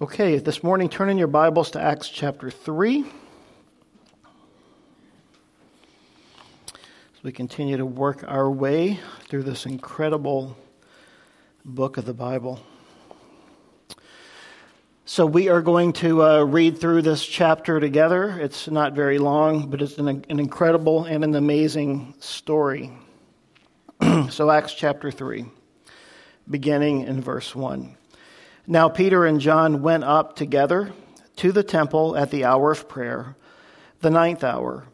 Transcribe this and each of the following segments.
Okay, this morning, turn in your Bibles to Acts chapter 3. As we continue to work our way through this incredible book of the Bible. So, we are going to uh, read through this chapter together. It's not very long, but it's an, an incredible and an amazing story. so, Acts chapter 3, beginning in verse 1. Now Peter and John went up together to the temple at the hour of prayer, the ninth hour.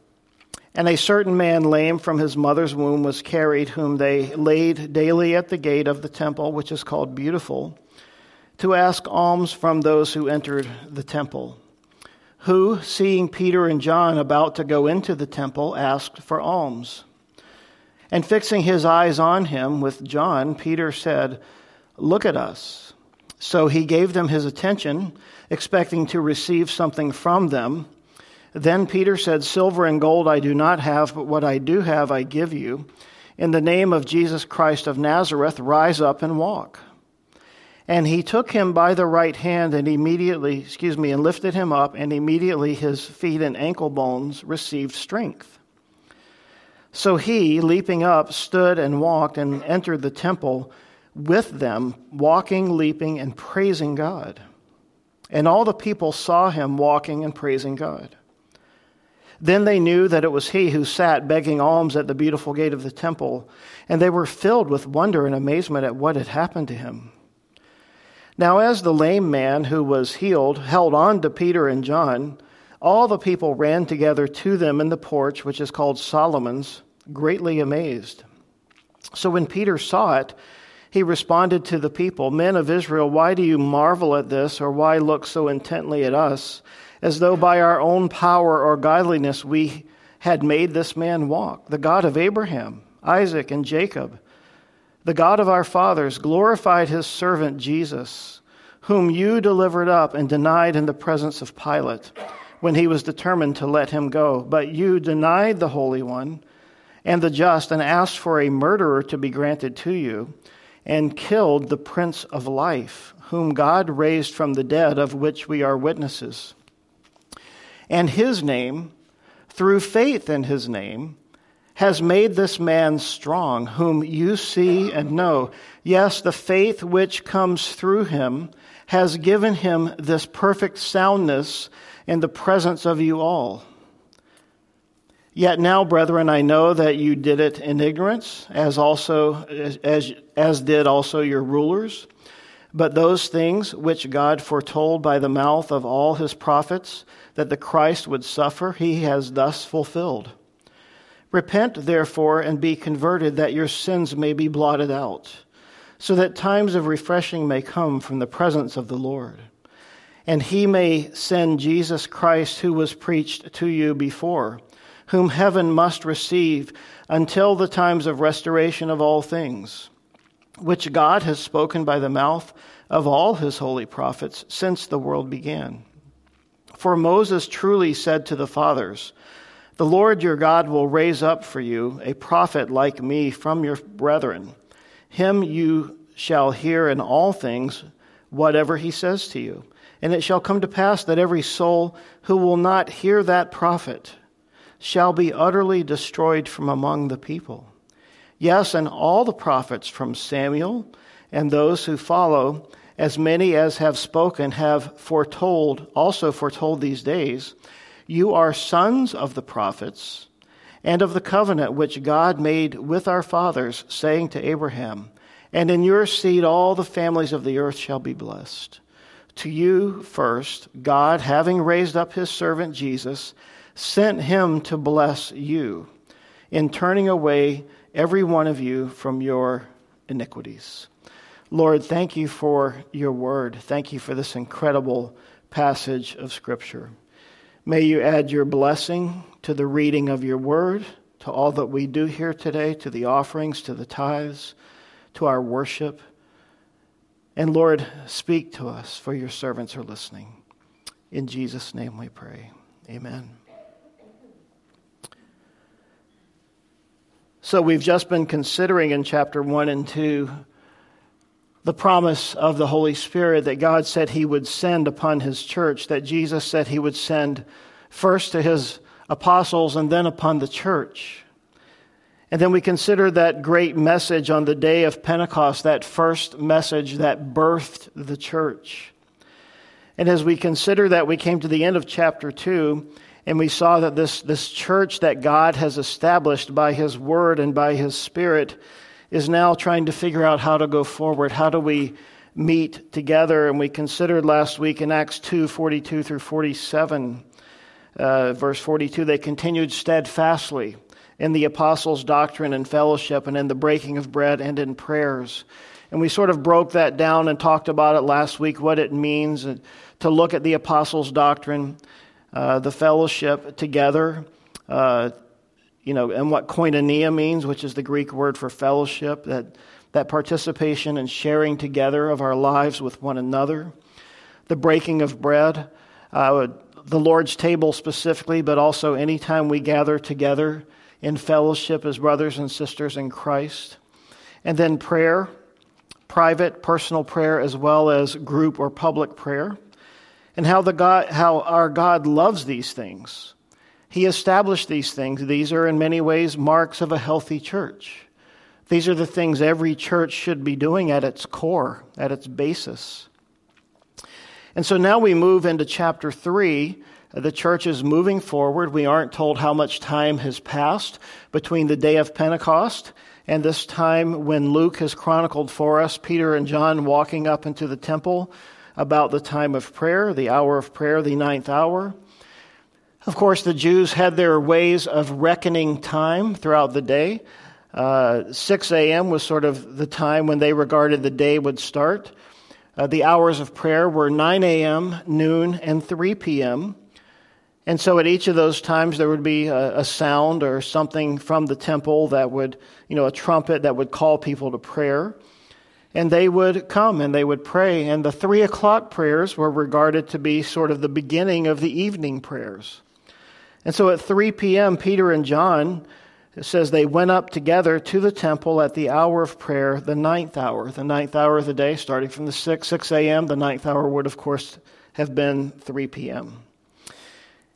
And a certain man, lame from his mother's womb, was carried, whom they laid daily at the gate of the temple, which is called Beautiful, to ask alms from those who entered the temple. Who, seeing Peter and John about to go into the temple, asked for alms. And fixing his eyes on him with John, Peter said, Look at us. So he gave them his attention, expecting to receive something from them. Then Peter said, Silver and gold I do not have, but what I do have I give you. In the name of Jesus Christ of Nazareth, rise up and walk. And he took him by the right hand and immediately, excuse me, and lifted him up, and immediately his feet and ankle bones received strength. So he, leaping up, stood and walked and entered the temple with them, walking, leaping, and praising God. And all the people saw him walking and praising God. Then they knew that it was he who sat begging alms at the beautiful gate of the temple, and they were filled with wonder and amazement at what had happened to him. Now, as the lame man who was healed held on to Peter and John, all the people ran together to them in the porch, which is called Solomon's, greatly amazed. So when Peter saw it, he responded to the people, Men of Israel, why do you marvel at this, or why look so intently at us, as though by our own power or godliness we had made this man walk? The God of Abraham, Isaac, and Jacob, the God of our fathers, glorified his servant Jesus, whom you delivered up and denied in the presence of Pilate when he was determined to let him go. But you denied the Holy One and the just and asked for a murderer to be granted to you and killed the Prince of Life, whom God raised from the dead, of which we are witnesses. And his name, through faith in his name, has made this man strong, whom you see and know. Yes, the faith which comes through him has given him this perfect soundness in the presence of you all. Yet now, brethren, I know that you did it in ignorance, as also as, as did also your rulers. But those things which God foretold by the mouth of all his prophets that the Christ would suffer, he has thus fulfilled. Repent, therefore, and be converted, that your sins may be blotted out, so that times of refreshing may come from the presence of the Lord. And he may send Jesus Christ, who was preached to you before whom heaven must receive until the times of restoration of all things, which God has spoken by the mouth of all his holy prophets since the world began. For Moses truly said to the fathers, The Lord your God will raise up for you a prophet like me from your brethren. Him you shall hear in all things whatever he says to you. And it shall come to pass that every soul who will not hear that prophet, shall be utterly destroyed from among the people. Yes, and all the prophets from Samuel and those who follow, as many as have spoken, have foretold, also foretold these days. You are sons of the prophets and of the covenant which God made with our fathers, saying to Abraham, And in your seed all the families of the earth shall be blessed. To you first, God, having raised up his servant Jesus, sent him to bless you in turning away every one of you from your iniquities. Lord, thank you for your word. Thank you for this incredible passage of Scripture. May you add your blessing to the reading of your word, to all that we do here today, to the offerings, to the tithes, to our worship. And Lord, speak to us, for your servants are listening. In Jesus' name we pray. Amen. So we've just been considering in chapter 1 and 2 the promise of the Holy Spirit that God said He would send upon His church, that Jesus said He would send first to His apostles and then upon the church. And then we consider that great message on the day of Pentecost, that first message that birthed the church. And as we consider that, we came to the end of chapter 2, and we saw that this, this church that God has established by His Word and by His Spirit is now trying to figure out how to go forward. How do we meet together? And we considered last week in Acts 2 42 through 47, uh, verse 42, they continued steadfastly in the apostles' doctrine and fellowship, and in the breaking of bread and in prayers. And we sort of broke that down and talked about it last week, what it means to look at the apostles' doctrine, uh, the fellowship together, uh, you know, and what koinonia means, which is the Greek word for fellowship, that, that participation and sharing together of our lives with one another, the breaking of bread, uh, the Lord's table specifically, but also anytime we gather together in fellowship as brothers and sisters in Christ, and then prayer, private, personal prayer, as well as group or public prayer, and how, the God, how our God loves these things he established these things. These are, in many ways, marks of a healthy church. These are the things every church should be doing at its core, at its basis. And so now we move into chapter 3. The church is moving forward. We aren't told how much time has passed between the day of Pentecost and this time when Luke has chronicled for us Peter and John walking up into the temple about the time of prayer, the hour of prayer, the ninth hour. Of course, the Jews had their ways of reckoning time throughout the day. Uh, 6 a.m. was sort of the time when they regarded the day would start. Uh, the hours of prayer were 9 a.m., noon, and 3 p.m. And so at each of those times, there would be a, a, sound or something from the temple that would, you know, a trumpet that would call people to prayer. And they would come and they would pray. And the three o'clock prayers were regarded to be sort of the beginning of the evening prayers. And so at 3 p.m., Peter and John, it says they went up together to the temple at the hour of prayer, the ninth hour. The ninth hour of the day, starting from the 6, 6 a.m., the ninth hour would, of course, have been 3 p.m.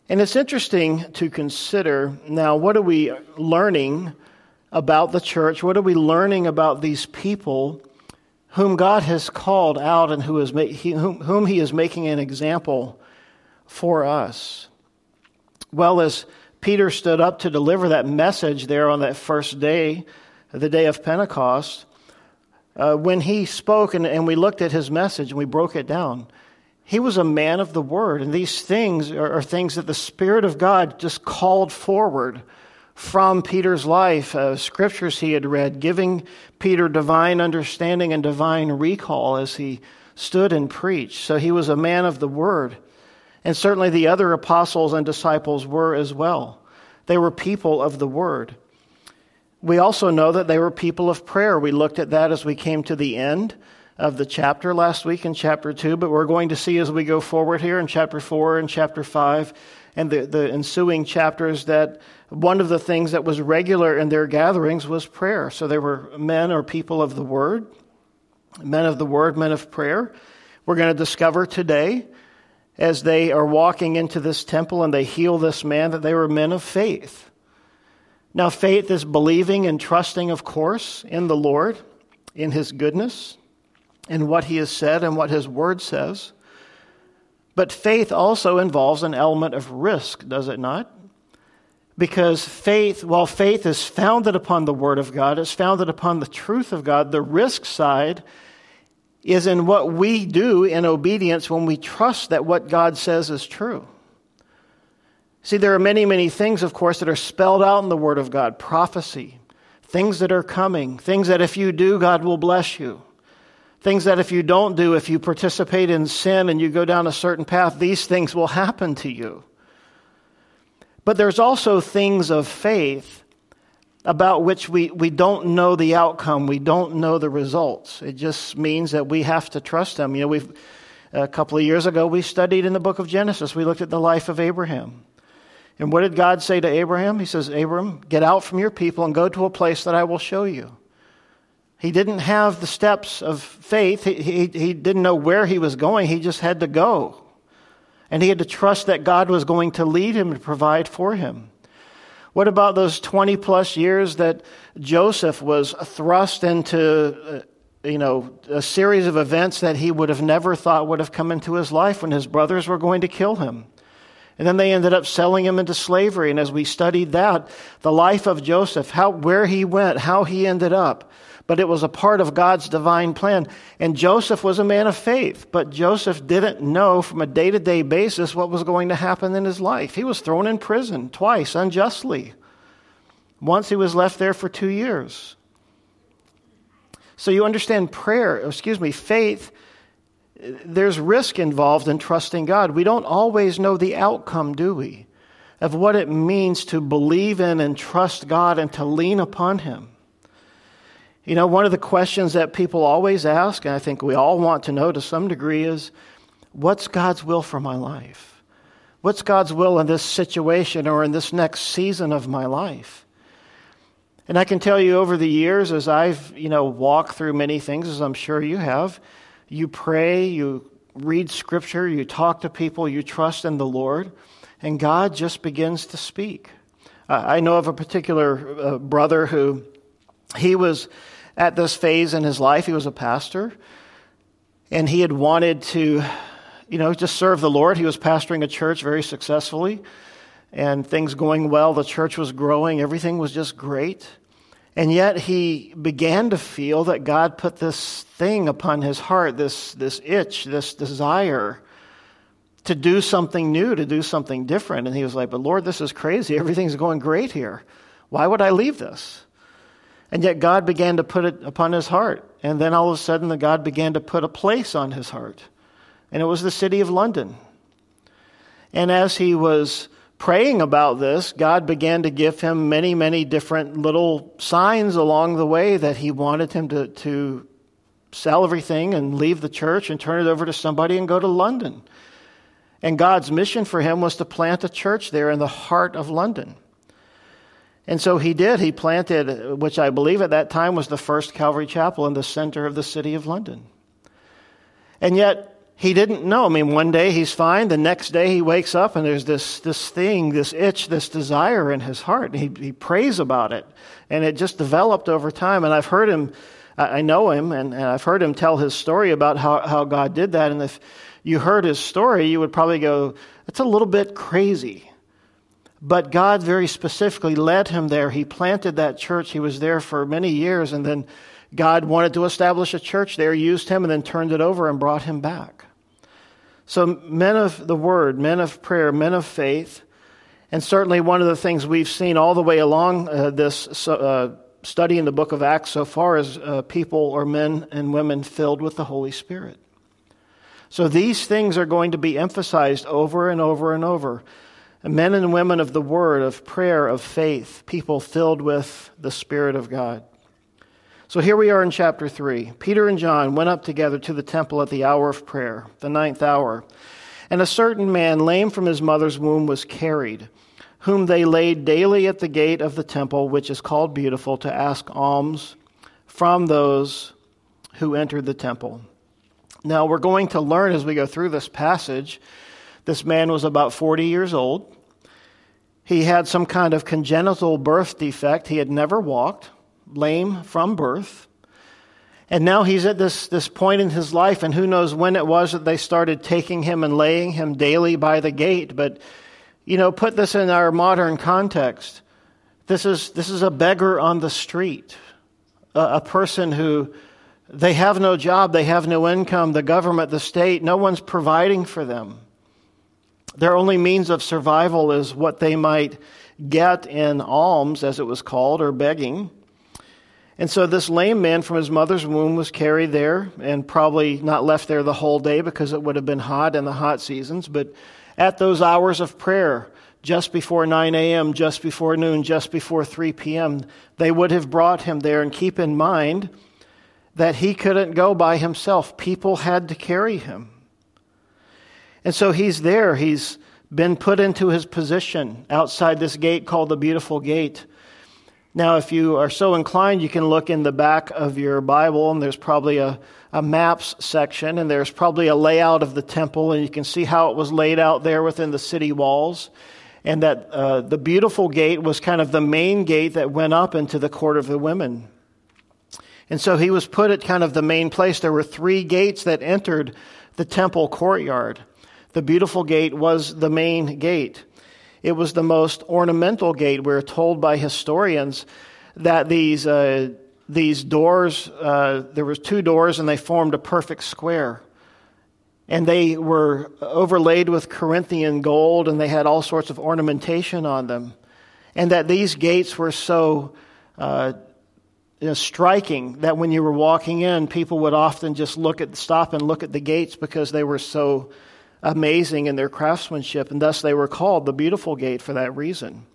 And it's interesting to consider now what are we learning about the church? What are we learning about these people whom God has called out and who is ma- he, whom, whom He is making an example for us? Well, as Peter stood up to deliver that message there on that first day, the day of Pentecost, uh, when he spoke and, and we looked at his message and we broke it down, he was a man of the word. And these things are, are things that the Spirit of God just called forward from Peter's life, uh, scriptures he had read, giving Peter divine understanding and divine recall as he stood and preached. So he was a man of the word. And certainly the other apostles and disciples were as well. They were people of the word. We also know that they were people of prayer. We looked at that as we came to the end of the chapter last week in chapter 2, but we're going to see as we go forward here in chapter 4 and chapter 5 and the, the ensuing chapters that one of the things that was regular in their gatherings was prayer. So they were men or people of the word, men of the word, men of prayer. We're going to discover today as they are walking into this temple and they heal this man that they were men of faith. Now, faith is believing and trusting, of course, in the Lord, in his goodness, in what he has said and what his word says. But faith also involves an element of risk, does it not? Because faith, while faith is founded upon the Word of God, it's founded upon the truth of God, the risk side is in what we do in obedience when we trust that what God says is true. See, there are many, many things, of course, that are spelled out in the Word of God prophecy, things that are coming, things that if you do, God will bless you. Things that if you don't do, if you participate in sin and you go down a certain path, these things will happen to you. But there's also things of faith about which we, we don't know the outcome, we don't know the results. It just means that we have to trust them. You know, we've a couple of years ago we studied in the book of Genesis. We looked at the life of Abraham. And what did God say to Abraham? He says, Abram, get out from your people and go to a place that I will show you. He didn't have the steps of faith. He, he, he didn't know where he was going. He just had to go. And he had to trust that God was going to lead him to provide for him. What about those 20 plus years that Joseph was thrust into, uh, you know, a series of events that he would have never thought would have come into his life when his brothers were going to kill him? And then they ended up selling him into slavery. And as we studied that, the life of Joseph, how, where he went, how he ended up, but it was a part of God's divine plan. And Joseph was a man of faith, but Joseph didn't know from a day to day basis what was going to happen in his life. He was thrown in prison twice unjustly. Once he was left there for two years. So you understand prayer, excuse me, faith, there's risk involved in trusting God. We don't always know the outcome, do we? Of what it means to believe in and trust God and to lean upon Him. You know, one of the questions that people always ask, and I think we all want to know to some degree, is what's God's will for my life? What's God's will in this situation or in this next season of my life? And I can tell you over the years, as I've, you know, walked through many things, as I'm sure you have, you pray, you read scripture, you talk to people, you trust in the Lord, and God just begins to speak. I know of a particular uh, brother who he was at this phase in his life. He was a pastor, and he had wanted to, you know, just serve the Lord. He was pastoring a church very successfully, and things going well. The church was growing, everything was just great. And yet he began to feel that God put this thing upon his heart, this, this itch, this desire to do something new, to do something different. And he was like, But Lord, this is crazy. Everything's going great here. Why would I leave this? And yet God began to put it upon his heart. And then all of a sudden, the God began to put a place on his heart. And it was the city of London. And as he was praying about this, God began to give him many, many different little signs along the way that he wanted him to, to sell everything and leave the church and turn it over to somebody and go to London. And God's mission for him was to plant a church there in the heart of London. And so he did. He planted, which I believe at that time was the first Calvary Chapel in the center of the city of London. And yet, he didn't know. I mean, one day he's fine. The next day he wakes up and there's this, this thing, this itch, this desire in his heart. He, he prays about it. And it just developed over time. And I've heard him, I know him, and, and I've heard him tell his story about how, how God did that. And if you heard his story, you would probably go, that's a little bit crazy. But God very specifically led him there. He planted that church. He was there for many years, and then God wanted to establish a church there, used him, and then turned it over and brought him back. So, men of the word, men of prayer, men of faith, and certainly one of the things we've seen all the way along uh, this uh, study in the book of Acts so far is uh, people or men and women filled with the Holy Spirit. So, these things are going to be emphasized over and over and over men and women of the word, of prayer, of faith, people filled with the Spirit of God. So here we are in chapter 3. Peter and John went up together to the temple at the hour of prayer, the ninth hour. And a certain man, lame from his mother's womb, was carried, whom they laid daily at the gate of the temple, which is called Beautiful, to ask alms from those who entered the temple. Now, we're going to learn as we go through this passage this man was about 40 years old. He had some kind of congenital birth defect. He had never walked, lame from birth. And now he's at this, this point in his life, and who knows when it was that they started taking him and laying him daily by the gate. But, you know, put this in our modern context. This is, this is a beggar on the street, a, a person who they have no job, they have no income, the government, the state, no one's providing for them. Their only means of survival is what they might get in alms, as it was called, or begging. And so this lame man from his mother's womb was carried there and probably not left there the whole day because it would have been hot in the hot seasons. But at those hours of prayer, just before 9 a.m., just before noon, just before 3 p.m., they would have brought him there. And keep in mind that he couldn't go by himself, people had to carry him. And so he's there. He's been put into his position outside this gate called the Beautiful Gate. Now, if you are so inclined, you can look in the back of your Bible, and there's probably a, a maps section, and there's probably a layout of the temple, and you can see how it was laid out there within the city walls. And that uh, the beautiful gate was kind of the main gate that went up into the court of the women. And so he was put at kind of the main place. There were three gates that entered the temple courtyard. The beautiful gate was the main gate. It was the most ornamental gate. We're told by historians that these, uh, these doors, uh, there was two doors and they formed a perfect square. And they were overlaid with Corinthian gold and they had all sorts of ornamentation on them. And that these gates were so uh, you know, striking that when you were walking in, people would often just look at, stop and look at the gates because they were so amazing in their craftsmanship, and thus they were called the beautiful gate for that reason.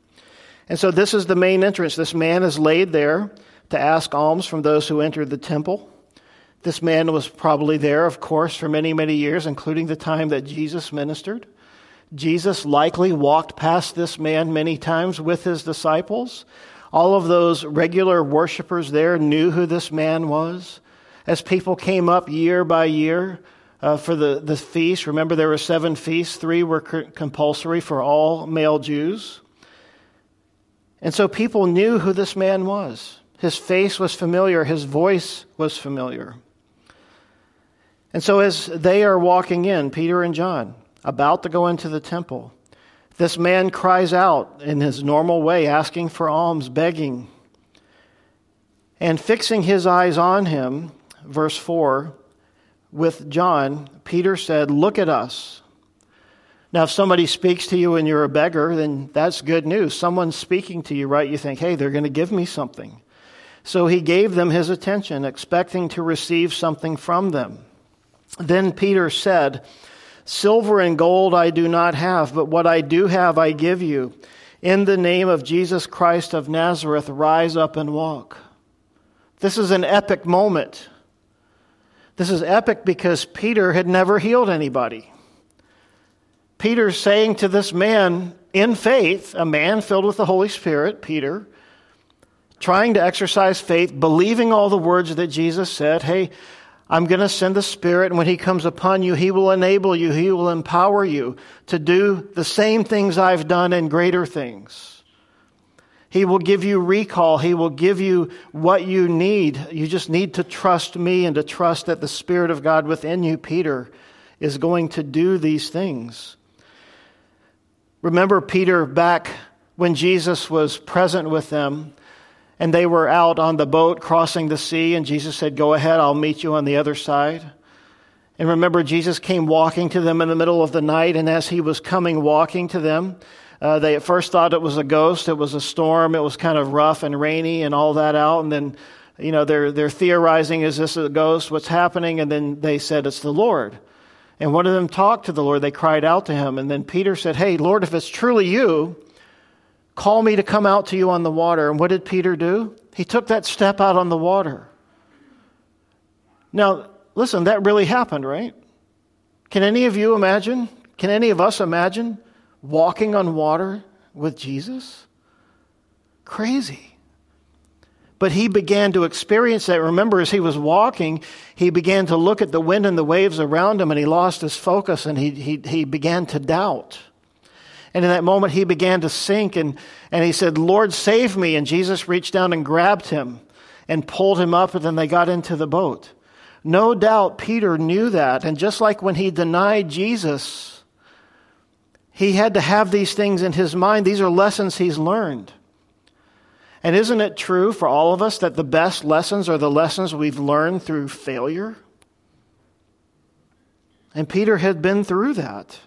And so this is the main entrance. This man is laid there to ask alms from those who entered the temple. This man was probably there, of course, for many, many years, including the time that Jesus ministered. Jesus likely walked past this man many times with his disciples. All of those regular worshipers there knew who this man was. As people came up year by year, uh, for the, the feast. Remember, there were seven feasts, three were compulsory for all male Jews. And so people knew who this man was. His face was familiar, his voice was familiar. And so, as they are walking in, Peter and John, about to go into the temple, this man cries out in his normal way, asking for alms, begging. And fixing his eyes on him, verse 4, with John, Peter said, Look at us. Now, if somebody speaks to you and you're a beggar, then that's good news. Someone's speaking to you, right? You think, hey, they're going to give me something. So he gave them his attention, expecting to receive something from them. Then Peter said, Silver and gold I do not have, but what I do have I give you. In the name of Jesus Christ of Nazareth, rise up and walk. This is an epic moment. This is epic because Peter had never healed anybody. Peter's saying to this man in faith, a man filled with the Holy Spirit, Peter, trying to exercise faith, believing all the words that Jesus said, hey, I'm going to send the Spirit, and when He comes upon you, He will enable you, He will empower you to do the same things I've done and greater things. He will give you recall. He will give you what you need. You just need to trust me and to trust that the Spirit of God within you, Peter, is going to do these things. Remember Peter back when Jesus was present with them and they were out on the boat crossing the sea, and Jesus said, Go ahead, I'll meet you on the other side. And remember, Jesus came walking to them in the middle of the night, and as he was coming walking to them, uh, they at first thought it was a ghost. It was a storm. It was kind of rough and rainy and all that out. And then, you know, they're, they're theorizing, is this a ghost? What's happening? And then they said, it's the Lord. And one of them talked to the Lord. They cried out to him. And then Peter said, Hey, Lord, if it's truly you, call me to come out to you on the water. And what did Peter do? He took that step out on the water. Now, listen, that really happened, right? Can any of you imagine? Can any of us imagine walking on water with Jesus? Crazy. But he began to experience that. Remember, as he was walking, he began to look at the wind and the waves around him, and he lost his focus and he, he, he began to doubt. And in that moment, he began to sink, and, and he said, Lord, save me. And Jesus reached down and grabbed him and pulled him up, and then they got into the boat. No doubt Peter knew that. And just like when he denied Jesus, he had to have these things in his mind. These are lessons he's learned. And isn't it true for all of us that the best lessons are the lessons we've learned through failure? And Peter had been through that.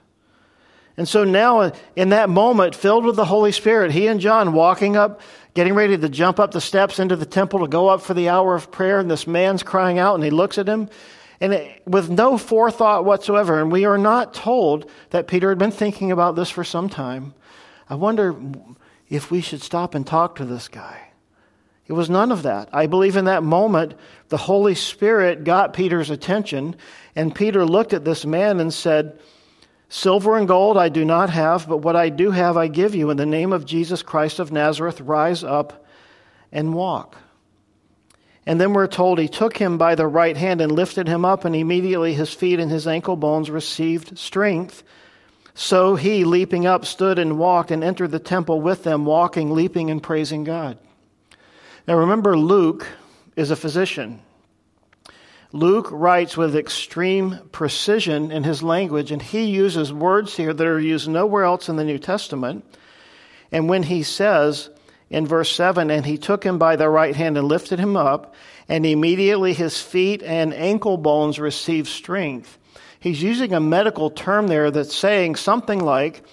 And so now, in that moment, filled with the Holy Spirit, he and John walking up, getting ready to jump up the steps into the temple to go up for the hour of prayer, and this man's crying out, and he looks at him, and it, with no forethought whatsoever. And we are not told that Peter had been thinking about this for some time. I wonder if we should stop and talk to this guy. It was none of that. I believe in that moment, the Holy Spirit got Peter's attention, and Peter looked at this man and said, Silver and gold I do not have, but what I do have I give you. In the name of Jesus Christ of Nazareth, rise up and walk. And then we're told he took him by the right hand and lifted him up, and immediately his feet and his ankle bones received strength. So he, leaping up, stood and walked and entered the temple with them, walking, leaping, and praising God. Now remember, Luke is a physician. Luke writes with extreme precision in his language, and he uses words here that are used nowhere else in the New Testament. And when he says in verse 7, and he took him by the right hand and lifted him up, and immediately his feet and ankle bones received strength. He's using a medical term there that's saying something like,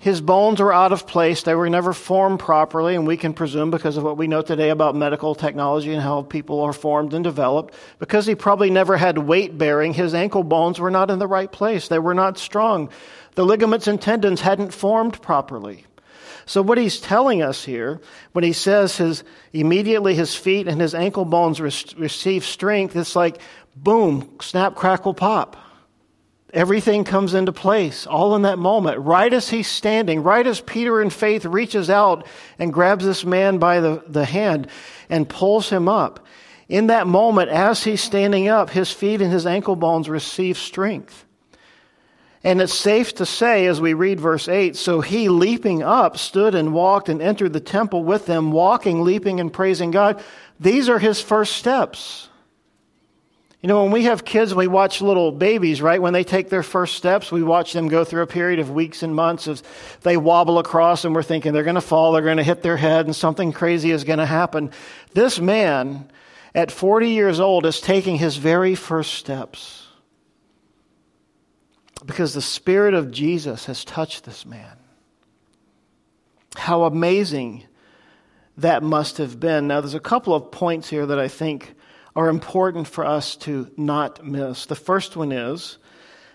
his bones were out of place. They were never formed properly, and we can presume because of what we know today about medical technology and how people are formed and developed, because he probably never had weight bearing, his ankle bones were not in the right place. They were not strong. The ligaments and tendons hadn't formed properly. So what he's telling us here, when he says his immediately his feet and his ankle bones re- receive strength, it's like boom, snap, crackle, pop. Everything comes into place all in that moment. Right as he's standing, right as Peter in faith reaches out and grabs this man by the, the hand and pulls him up. In that moment, as he's standing up, his feet and his ankle bones receive strength. And it's safe to say, as we read verse 8, so he, leaping up, stood and walked and entered the temple with them, walking, leaping, and praising God. These are his first steps. You know, when we have kids, we watch little babies, right? When they take their first steps, we watch them go through a period of weeks and months as they wobble across and we're thinking they're going to fall, they're going to hit their head, and something crazy is going to happen. This man, at 40 years old, is taking his very first steps because the Spirit of Jesus has touched this man. How amazing that must have been. Now, there's a couple of points here that I think are important for us to not miss. The first one is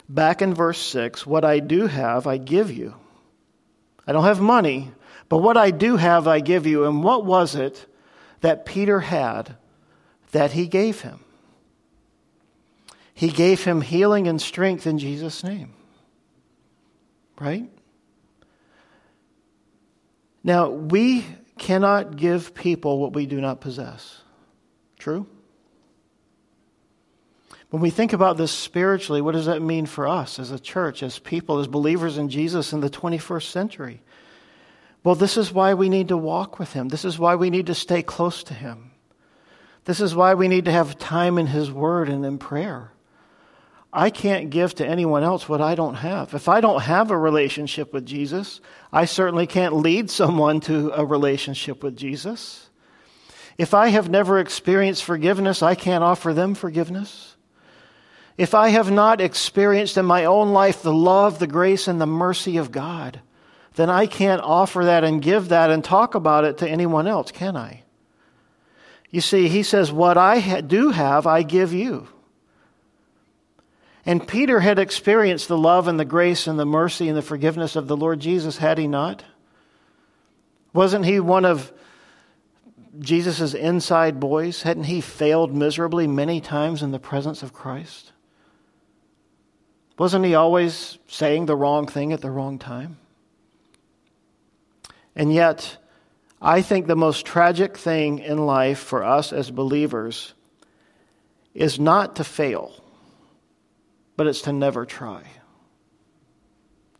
back in verse 6 what I do have, I give you. I don't have money, but what I do have, I give you. And what was it that Peter had that he gave him? He gave him healing and strength in Jesus' name. Right? Now, we cannot give people what we do not possess. True? When we think about this spiritually, what does that mean for us as a church, as people, as believers in Jesus in the 21st century? Well, this is why we need to walk with Him. This is why we need to stay close to Him. This is why we need to have time in His Word and in prayer. I can't give to anyone else what I don't have. If I don't have a relationship with Jesus, I certainly can't lead someone to a relationship with Jesus. If I have never experienced forgiveness, I can't offer them forgiveness. If I have not experienced in my own life the love, the grace, and the mercy of God, then I can't offer that and give that and talk about it to anyone else, can I? You see, he says, What I do have, I give you. And Peter had experienced the love and the grace and the mercy and the forgiveness of the Lord Jesus, had he not? Wasn't he one of Jesus' inside boys? Hadn't he failed miserably many times in the presence of Christ? Wasn't he always saying the wrong thing at the wrong time? And yet, I think the most tragic thing in life for us as believers is not to fail, but it's to never try.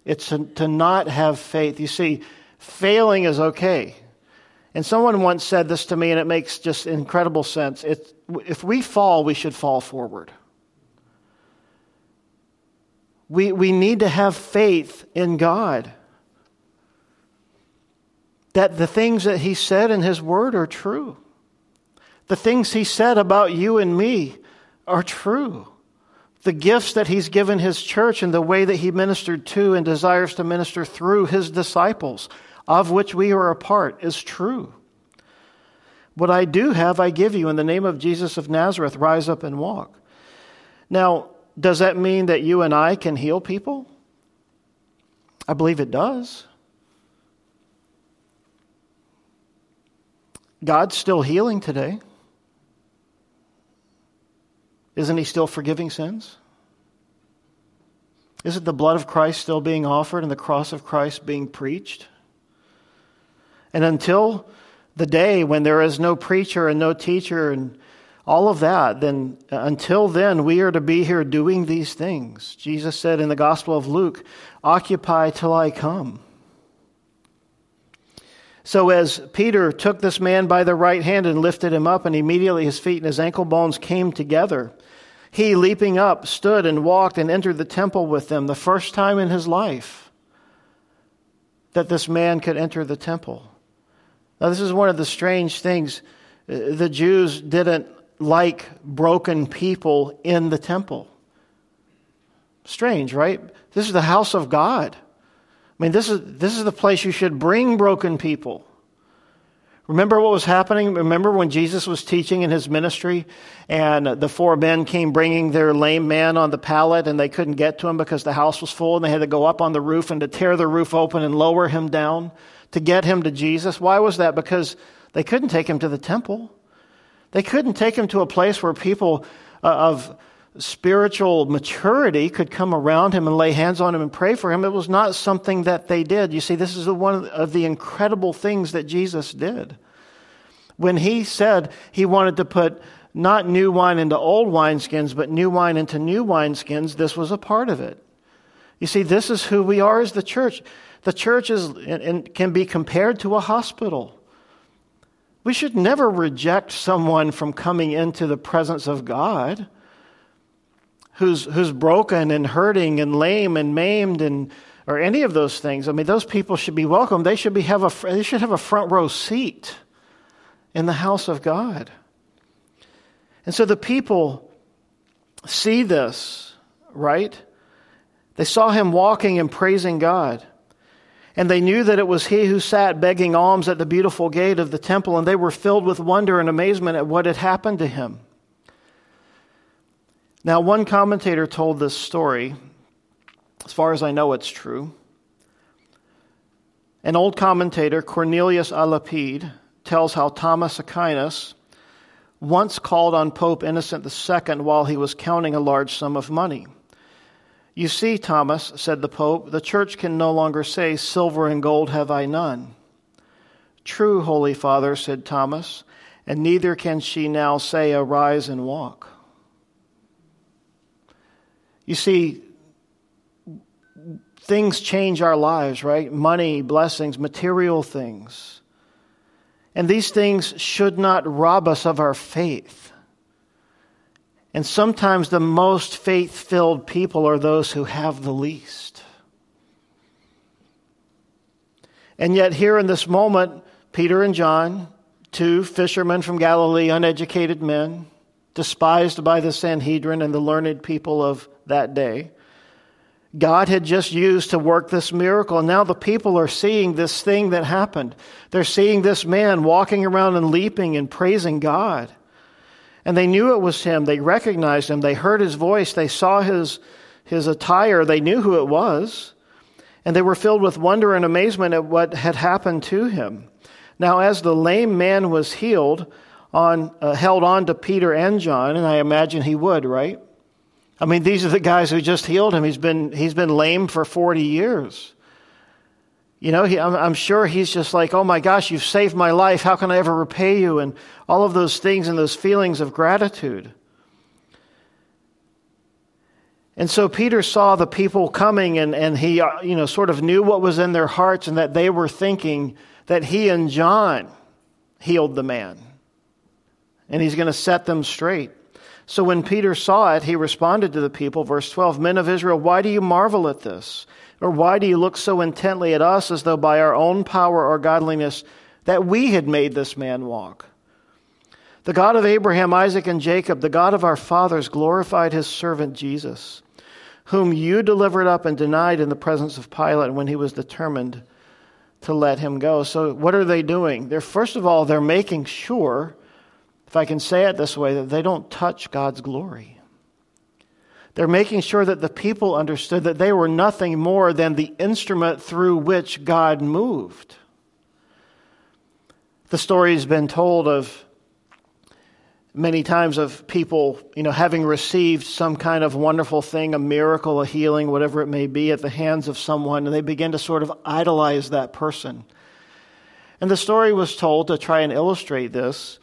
It's to, to not have faith. You see, failing is okay. And someone once said this to me, and it makes just incredible sense. It's, if we fall, we should fall forward. We, we need to have faith in God. That the things that He said in His Word are true. The things He said about you and me are true. The gifts that He's given His church and the way that He ministered to and desires to minister through His disciples, of which we are a part, is true. What I do have, I give you. In the name of Jesus of Nazareth, rise up and walk. Now, does that mean that you and I can heal people? I believe it does. God's still healing today. Isn't He still forgiving sins? Isn't the blood of Christ still being offered and the cross of Christ being preached? And until the day when there is no preacher and no teacher and all of that, then uh, until then, we are to be here doing these things. Jesus said in the Gospel of Luke, Occupy till I come. So, as Peter took this man by the right hand and lifted him up, and immediately his feet and his ankle bones came together, he, leaping up, stood and walked and entered the temple with them, the first time in his life that this man could enter the temple. Now, this is one of the strange things. Uh, the Jews didn't like broken people in the temple. Strange, right? This is the house of God. I mean, this is, this is the place you should bring broken people. Remember what was happening? Remember when Jesus was teaching in his ministry and the four men came bringing their lame man on the pallet and they couldn't get to him because the house was full and they had to go up on the roof and to tear the roof open and lower him down to get him to Jesus? Why was that? Because they couldn't take him to the temple. They couldn't take him to a place where people uh, of spiritual maturity could come around him and lay hands on him and pray for him. It was not something that they did. You see, this is one of the incredible things that Jesus did. When he said he wanted to put not new wine into old wineskins, but new wine into new wineskins, this was a part of it. You see, this is who we are as the church. The church is, and can be compared to a hospital. We should never reject someone from coming into the presence of God who's, who's broken and hurting and lame and maimed and or any of those things. I mean, those people should be welcome. They should, be, have, a, they should have a front row seat in the house of God. And so the people see this, right? They saw him walking and praising God. And they knew that it was he who sat begging alms at the beautiful gate of the temple, and they were filled with wonder and amazement at what had happened to him. Now, one commentator told this story. As far as I know, it's true. An old commentator, Cornelius a Lapide, tells how Thomas Aquinas once called on Pope Innocent II while he was counting a large sum of money. You see, Thomas, said the Pope, the church can no longer say, Silver and gold have I none. True, Holy Father, said Thomas, and neither can she now say, Arise and walk. You see, things change our lives, right? Money, blessings, material things. And these things should not rob us of our faith. And sometimes the most faith filled people are those who have the least. And yet, here in this moment, Peter and John, two fishermen from Galilee, uneducated men, despised by the Sanhedrin and the learned people of that day. God had just used to work this miracle. And now the people are seeing this thing that happened. They're seeing this man walking around and leaping and praising God. And they knew it was him. They recognized him. They heard his voice. They saw his, his attire. They knew who it was. And they were filled with wonder and amazement at what had happened to him. Now, as the lame man was healed, on, uh, held on to Peter and John, and I imagine he would, right? I mean, these are the guys who just healed him. He's been, he's been lame for 40 years. You know, he, I'm, I'm, sure he's just like, oh my gosh, you've saved my life. How can I ever repay you? And all of those things and those feelings of gratitude. And so Peter saw the people coming and, and he, uh, you know, sort of knew what was in their hearts and that they were thinking that he and John healed the man. And he's going to set them straight. So when Peter saw it, he responded to the people, verse 12 Men of Israel, why do you marvel at this? Or why do you look so intently at us as though by our own power or godliness that we had made this man walk? The God of Abraham, Isaac, and Jacob, the God of our fathers, glorified his servant Jesus, whom you delivered up and denied in the presence of Pilate when he was determined to let him go. So, what are they doing? They're, first of all, they're making sure if I can say it this way, that they don't touch God's glory. They're making sure that the people understood that they were nothing more than the instrument through which God moved. The story has been told of many times of people, you know, having received some kind of wonderful thing, a miracle, a healing, whatever it may be, at the hands of someone, and they begin to sort of idolize that person. And the story was told to try and illustrate this.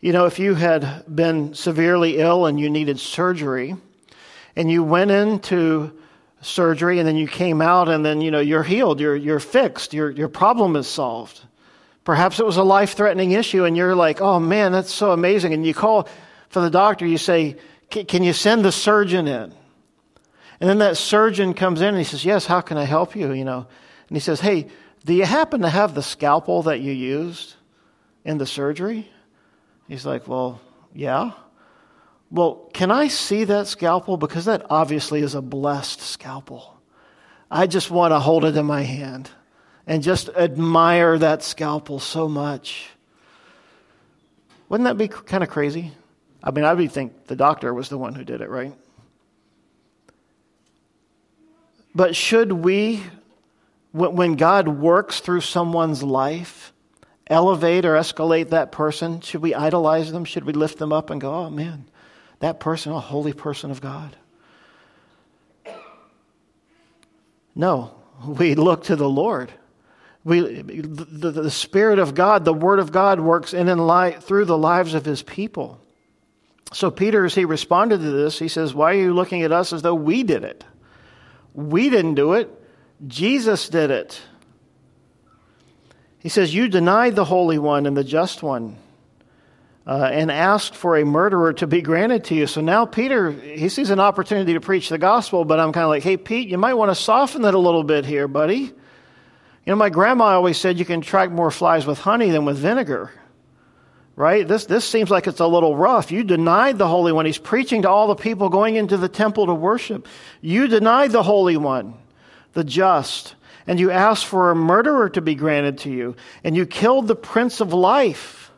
You know, if you had been severely ill and you needed surgery, and you went into surgery and then you came out and then, you know, you're healed, you're, you're fixed, your, your problem is solved. Perhaps it was a life threatening issue and you're like, oh man, that's so amazing. And you call for the doctor, you say, can you send the surgeon in? And then that surgeon comes in and he says, yes, how can I help you? You know, and he says, hey, do you happen to have the scalpel that you used in the surgery? He's like, Well, yeah. Well, can I see that scalpel? Because that obviously is a blessed scalpel. I just want to hold it in my hand and just admire that scalpel so much. Wouldn't that be kind of crazy? I mean, I would think the doctor was the one who did it, right? But should we when God works through someone's life, elevate or escalate that person? Should we idolize them? Should we lift them up and go, oh man, that person, a holy person of God? No, we look to the Lord. We, the, the Spirit of God, the Word of God works in and through the lives of His people. So, Peter, as he responded to this, he says, Why are you looking at us as though we did it? We didn't do it. Jesus did it. He says, You denied the Holy One and the Just One uh, and asked for a murderer to be granted to you. So now Peter, he sees an opportunity to preach the gospel, but I'm kind of like, Hey, Pete, you might want to soften it a little bit here, buddy. You know, my grandma always said you can attract more flies with honey than with vinegar. Right? This, this seems like it's a little rough. You denied the Holy One. He's preaching to all the people going into the temple to worship. You denied the Holy One the just, and you asked for a murderer to be granted to you, and you killed the Prince of Life,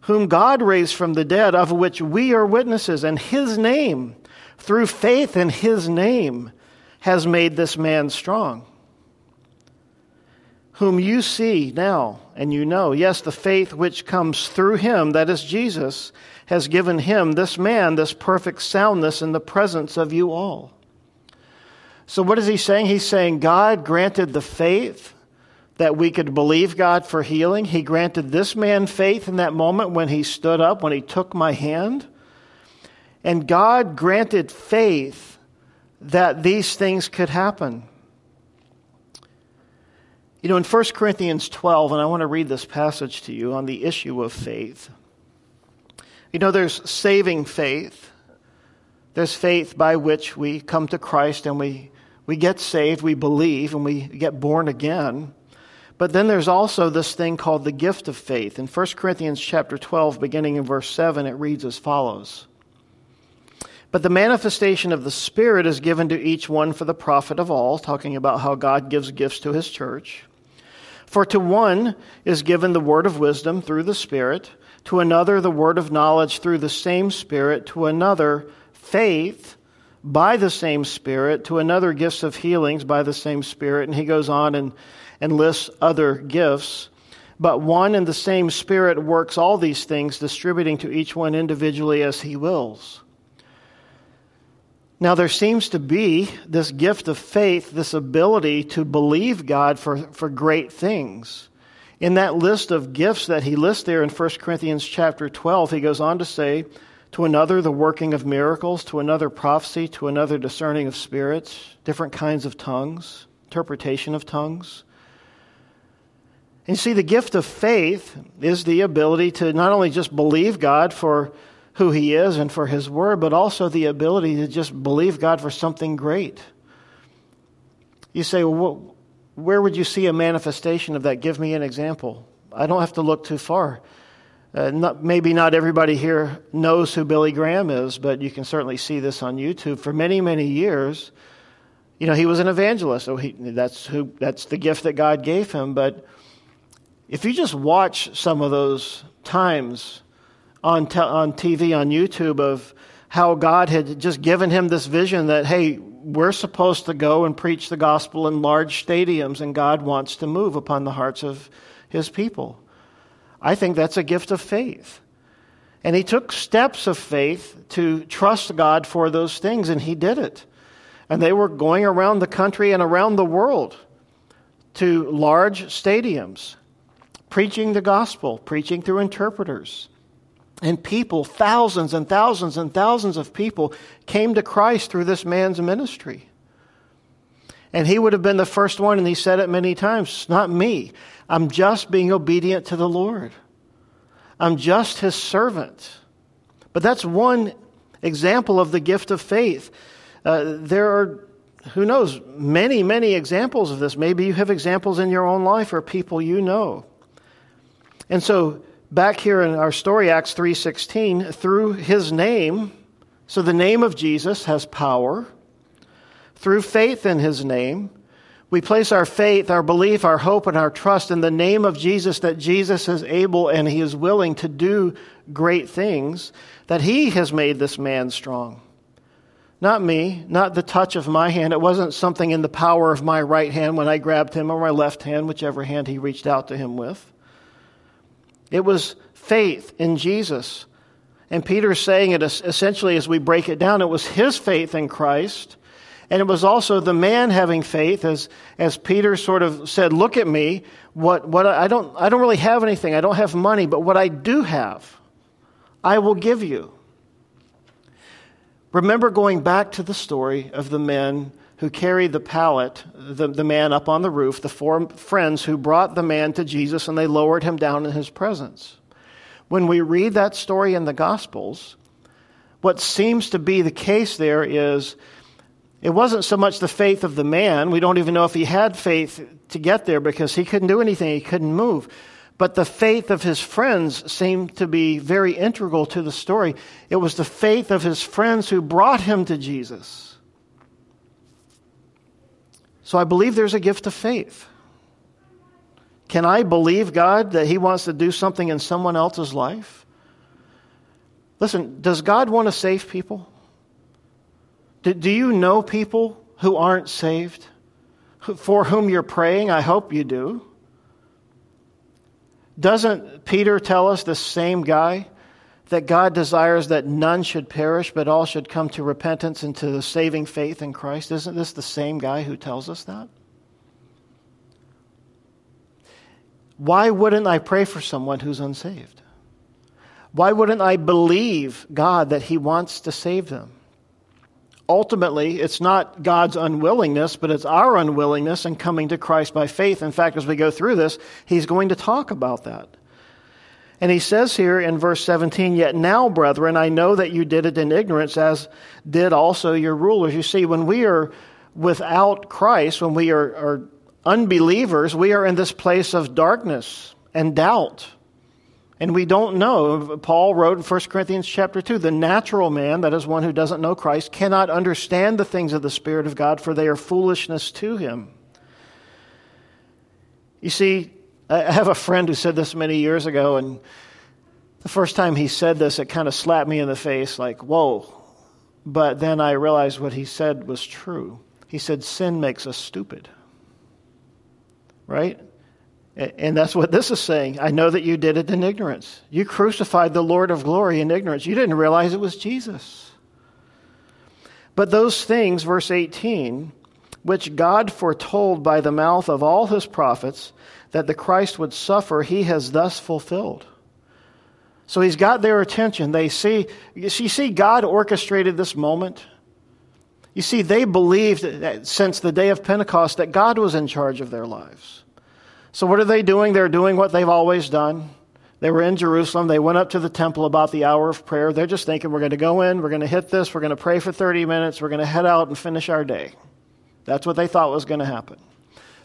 whom God raised from the dead, of which we are witnesses, and his name, through faith in his name, has made this man strong. Whom you see now, and you know, yes, the faith which comes through him, that is Jesus, has given him, this man, this perfect soundness in the presence of you all. So, what is he saying? He's saying God granted the faith that we could believe God for healing. He granted this man faith in that moment when he stood up, when he took my hand. And God granted faith that these things could happen. You know, in 1 Corinthians 12, and I want to read this passage to you on the issue of faith. You know, there's saving faith. There's faith by which we come to Christ and we we get saved, we believe, and we get born again. But then there's also this thing called the gift of faith. In 1 Corinthians chapter 12, beginning in verse 7, it reads as follows. But the manifestation of the Spirit is given to each one for the profit of all, talking about how God gives gifts to his church. For to one is given the word of wisdom through the Spirit, to another the word of knowledge through the same Spirit, to another faith by the same Spirit, to another gifts of healings by the same Spirit. And he goes on and, and lists other gifts. But one and the same Spirit works all these things, distributing to each one individually as he wills. Now, there seems to be this gift of faith, this ability to believe God for, for great things. In that list of gifts that he lists there in 1 Corinthians chapter 12, he goes on to say, to another the working of miracles, to another prophecy, to another discerning of spirits, different kinds of tongues, interpretation of tongues. And you see, the gift of faith is the ability to not only just believe God for who He is and for His Word, but also the ability to just believe God for something great. You say, well, where would you see a manifestation of that? Give me an example. I don't have to look too far. Uh, not, maybe not everybody here knows who Billy Graham is, but you can certainly see this on YouTube. For many, many years, you know, he was an evangelist. So he, that's who. That's the gift that God gave him. But if you just watch some of those times on te- on TV on YouTube of how God had just given him this vision that hey, we're supposed to go and preach the gospel in large stadiums, and God wants to move upon the hearts of His people. I think that's a gift of faith. And he took steps of faith to trust God for those things, and he did it. And they were going around the country and around the world to large stadiums. preaching the gospel, preaching through interpreters. And people, thousands and thousands and thousands of people, came to Christ through this man's ministry. And he would have been the first one, and he said it many times not me. I'm just being obedient to the Lord, I'm just his servant. But that's one example of the gift of faith. Uh, there are, who knows, many, many examples of this. Maybe you have examples in your own life or people you know. And so back here in our story Acts 3:16 through his name so the name of Jesus has power through faith in his name we place our faith, our belief, our hope, and our trust in the name of Jesus that Jesus is able and he is willing to do great things, that he has made this man strong. Not me, not the touch of my hand. It wasn't something in the power of my right hand when I grabbed him or my left hand, whichever hand he reached out to him with. It was faith in Jesus. And Peter's saying it essentially as we break it down, it was his faith in Christ. And it was also the man having faith, as, as Peter sort of said, Look at me. What, what I, don't, I don't really have anything. I don't have money, but what I do have, I will give you. Remember going back to the story of the men who carried the pallet, the, the man up on the roof, the four friends who brought the man to Jesus and they lowered him down in his presence. When we read that story in the Gospels, what seems to be the case there is it wasn't so much the faith of the man. We don't even know if he had faith to get there because he couldn't do anything, he couldn't move. But the faith of his friends seemed to be very integral to the story. It was the faith of his friends who brought him to Jesus. So I believe there's a gift of faith. Can I believe God that He wants to do something in someone else's life? Listen, does God want to save people? Do, do you know people who aren't saved? For whom you're praying? I hope you do. Doesn't Peter tell us the same guy that God desires that none should perish, but all should come to repentance and to the saving faith in Christ. Isn't this the same guy who tells us that? Why wouldn't I pray for someone who's unsaved? Why wouldn't I believe God that He wants to save them? Ultimately, it's not God's unwillingness, but it's our unwillingness in coming to Christ by faith. In fact, as we go through this, He's going to talk about that. And he says here in verse 17, Yet now, brethren, I know that you did it in ignorance, as did also your rulers. You see, when we are without Christ, when we are, are unbelievers, we are in this place of darkness and doubt. And we don't know. Paul wrote in 1 Corinthians chapter 2 the natural man, that is one who doesn't know Christ, cannot understand the things of the Spirit of God, for they are foolishness to him. You see, I have a friend who said this many years ago, and the first time he said this, it kind of slapped me in the face like, whoa. But then I realized what he said was true. He said, Sin makes us stupid. Right? And that's what this is saying. I know that you did it in ignorance. You crucified the Lord of glory in ignorance. You didn't realize it was Jesus. But those things, verse 18, which God foretold by the mouth of all his prophets, that the Christ would suffer, he has thus fulfilled. So he's got their attention. They see, you see, God orchestrated this moment. You see, they believed since the day of Pentecost that God was in charge of their lives. So what are they doing? They're doing what they've always done. They were in Jerusalem. They went up to the temple about the hour of prayer. They're just thinking, we're going to go in, we're going to hit this, we're going to pray for 30 minutes, we're going to head out and finish our day. That's what they thought was going to happen.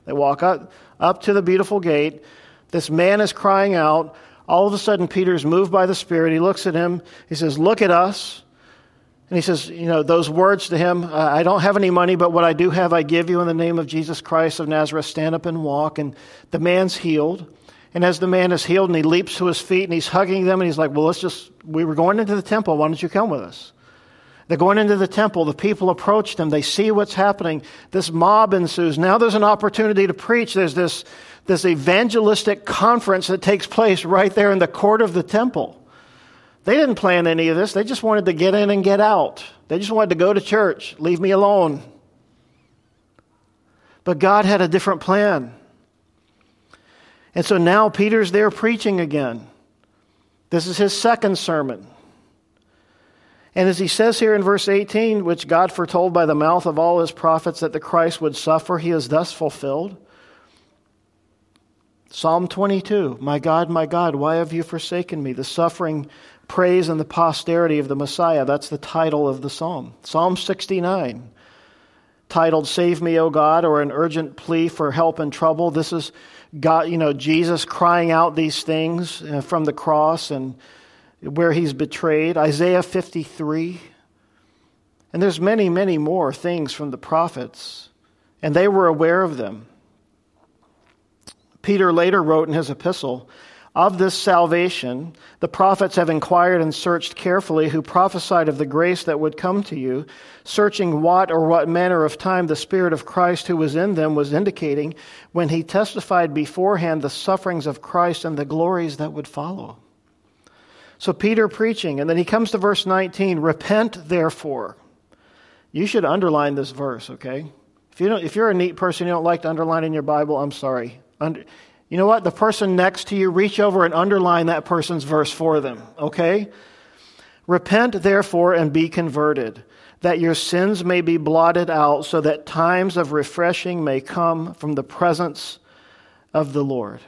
They walk up, up to the beautiful gate. This man is crying out. All of a sudden, Peter's moved by the Spirit. He looks at him. He says, Look at us. And he says, You know, those words to him I don't have any money, but what I do have, I give you in the name of Jesus Christ of Nazareth. Stand up and walk. And the man's healed. And as the man is healed and he leaps to his feet and he's hugging them and he's like, Well, let's just, we were going into the temple. Why don't you come with us? They're going into the temple. The people approach them. They see what's happening. This mob ensues. Now there's an opportunity to preach. There's this, this evangelistic conference that takes place right there in the court of the temple. They didn't plan any of this. They just wanted to get in and get out. They just wanted to go to church. Leave me alone. But God had a different plan. And so now Peter's there preaching again. This is his second sermon. And as he says here in verse 18, which God foretold by the mouth of all his prophets that the Christ would suffer, he is thus fulfilled. Psalm 22 My God, my God, why have you forsaken me? The suffering, praise, and the posterity of the Messiah. That's the title of the psalm. Psalm 69, titled Save Me, O God, or an urgent plea for help in trouble. This is God, you know, Jesus crying out these things uh, from the cross and where he's betrayed. Isaiah 53. And there's many, many more things from the prophets, and they were aware of them. Peter later wrote in his epistle, Of this salvation, the prophets have inquired and searched carefully, who prophesied of the grace that would come to you, searching what or what manner of time the Spirit of Christ who was in them was indicating when he testified beforehand the sufferings of Christ and the glories that would follow. So Peter preaching, and then he comes to verse 19 Repent, therefore. You should underline this verse, okay? If, you don't, if you're a neat person, you don't like to underline in your Bible, I'm sorry. Under, you know what? The person next to you, reach over and underline that person's verse for them, okay? Repent, therefore, and be converted, that your sins may be blotted out, so that times of refreshing may come from the presence of the Lord.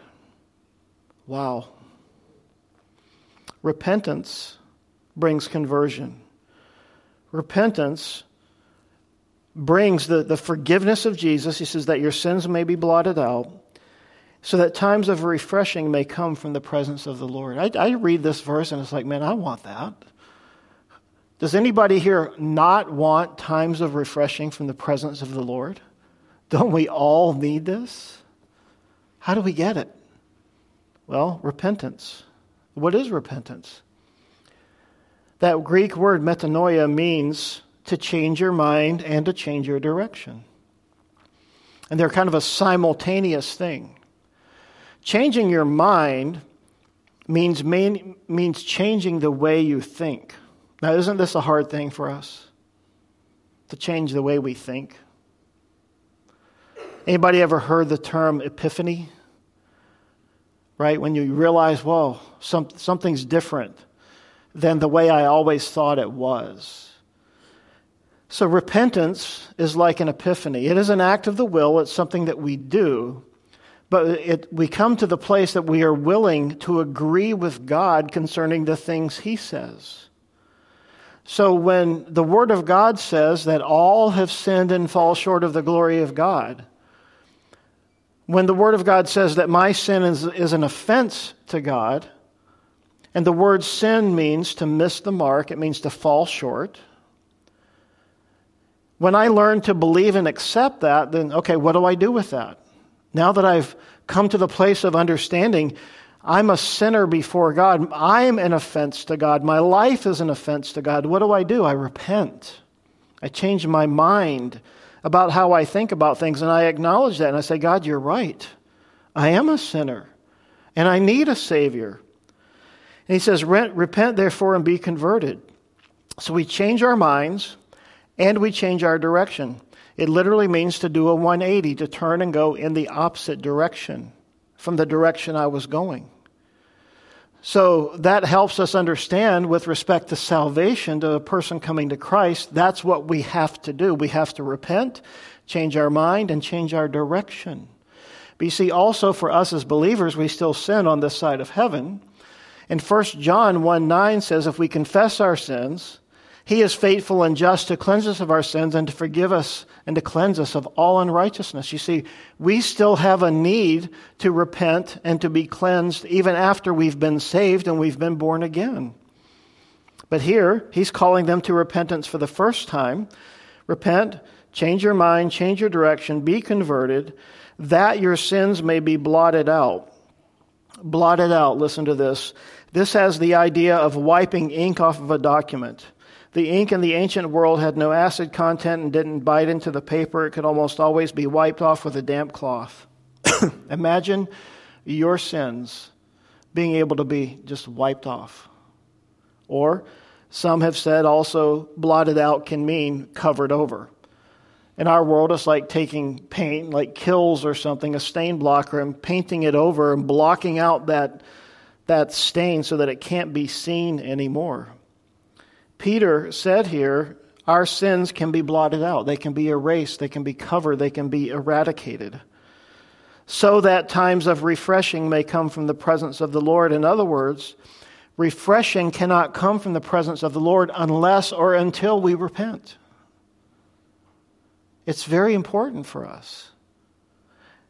Wow. Repentance brings conversion. Repentance brings the, the forgiveness of Jesus. He says that your sins may be blotted out so that times of refreshing may come from the presence of the Lord. I, I, read this verse and it's like, man, I want that. Does anybody here not want times of refreshing from the presence of the Lord? Don't we all need this? How do we get it? Well, repentance. What is repentance? That Greek word metanoia means to change your mind and to change your direction. And they're kind of a simultaneous thing. Changing your mind means, main, means changing the way you think. Now, isn't this a hard thing for us? To change the way we think? Anybody ever heard the term epiphany? Right? When you realize, well, some, something's different than the way I always thought it was. So, repentance is like an epiphany. It is an act of the will, it's something that we do but it, we come to the place that we are willing to agree with God concerning the things He says. So when the Word of God says that all have sinned and fall short of the glory of God, when the Word of God says that my sin is, is an offense to God, and the word sin means to miss the mark, it means to fall short. When I learn to believe and accept that, then okay, what do I do with that? Now that I've come to the place of understanding, I'm a sinner before God. I'm an offense to God. My life is an offense to God. What do I do? I repent. I change my mind about how I think about things, and I acknowledge that. And I say, God, you're right. I am a sinner, and I need a Savior. And he says, Repent, therefore, and be converted. So we change our minds and we change our direction. It literally means to do a 180, to turn and go in the opposite direction from the direction I was going. So that helps us understand with respect to salvation, to a person coming to Christ, that's what we have to do. We have to repent, change our mind, and change our direction. But you see, also for us as believers, we still sin on this side of heaven. And 1 John 1 9 says, if we confess our sins, he is faithful and just to cleanse us of our sins and to forgive us and to cleanse us of all unrighteousness. You see, we still have a need to repent and to be cleansed even after we've been saved and we've been born again. But here, he's calling them to repentance for the first time. Repent, change your mind, change your direction, be converted, that your sins may be blotted out. Blotted out, listen to this. This has the idea of wiping ink off of a document. The ink in the ancient world had no acid content and didn't bite into the paper. It could almost always be wiped off with a damp cloth. Imagine your sins being able to be just wiped off. Or some have said also blotted out can mean covered over. In our world, it's like taking paint, like Kilz or something, a stain blocker, and painting it over and blocking out that, that stain so that it can't be seen anymore. Peter said here, our sins can be blotted out. They can be erased. They can be covered. They can be eradicated. So that times of refreshing may come from the presence of the Lord. In other words, refreshing cannot come from the presence of the Lord unless or until we repent. It's very important for us.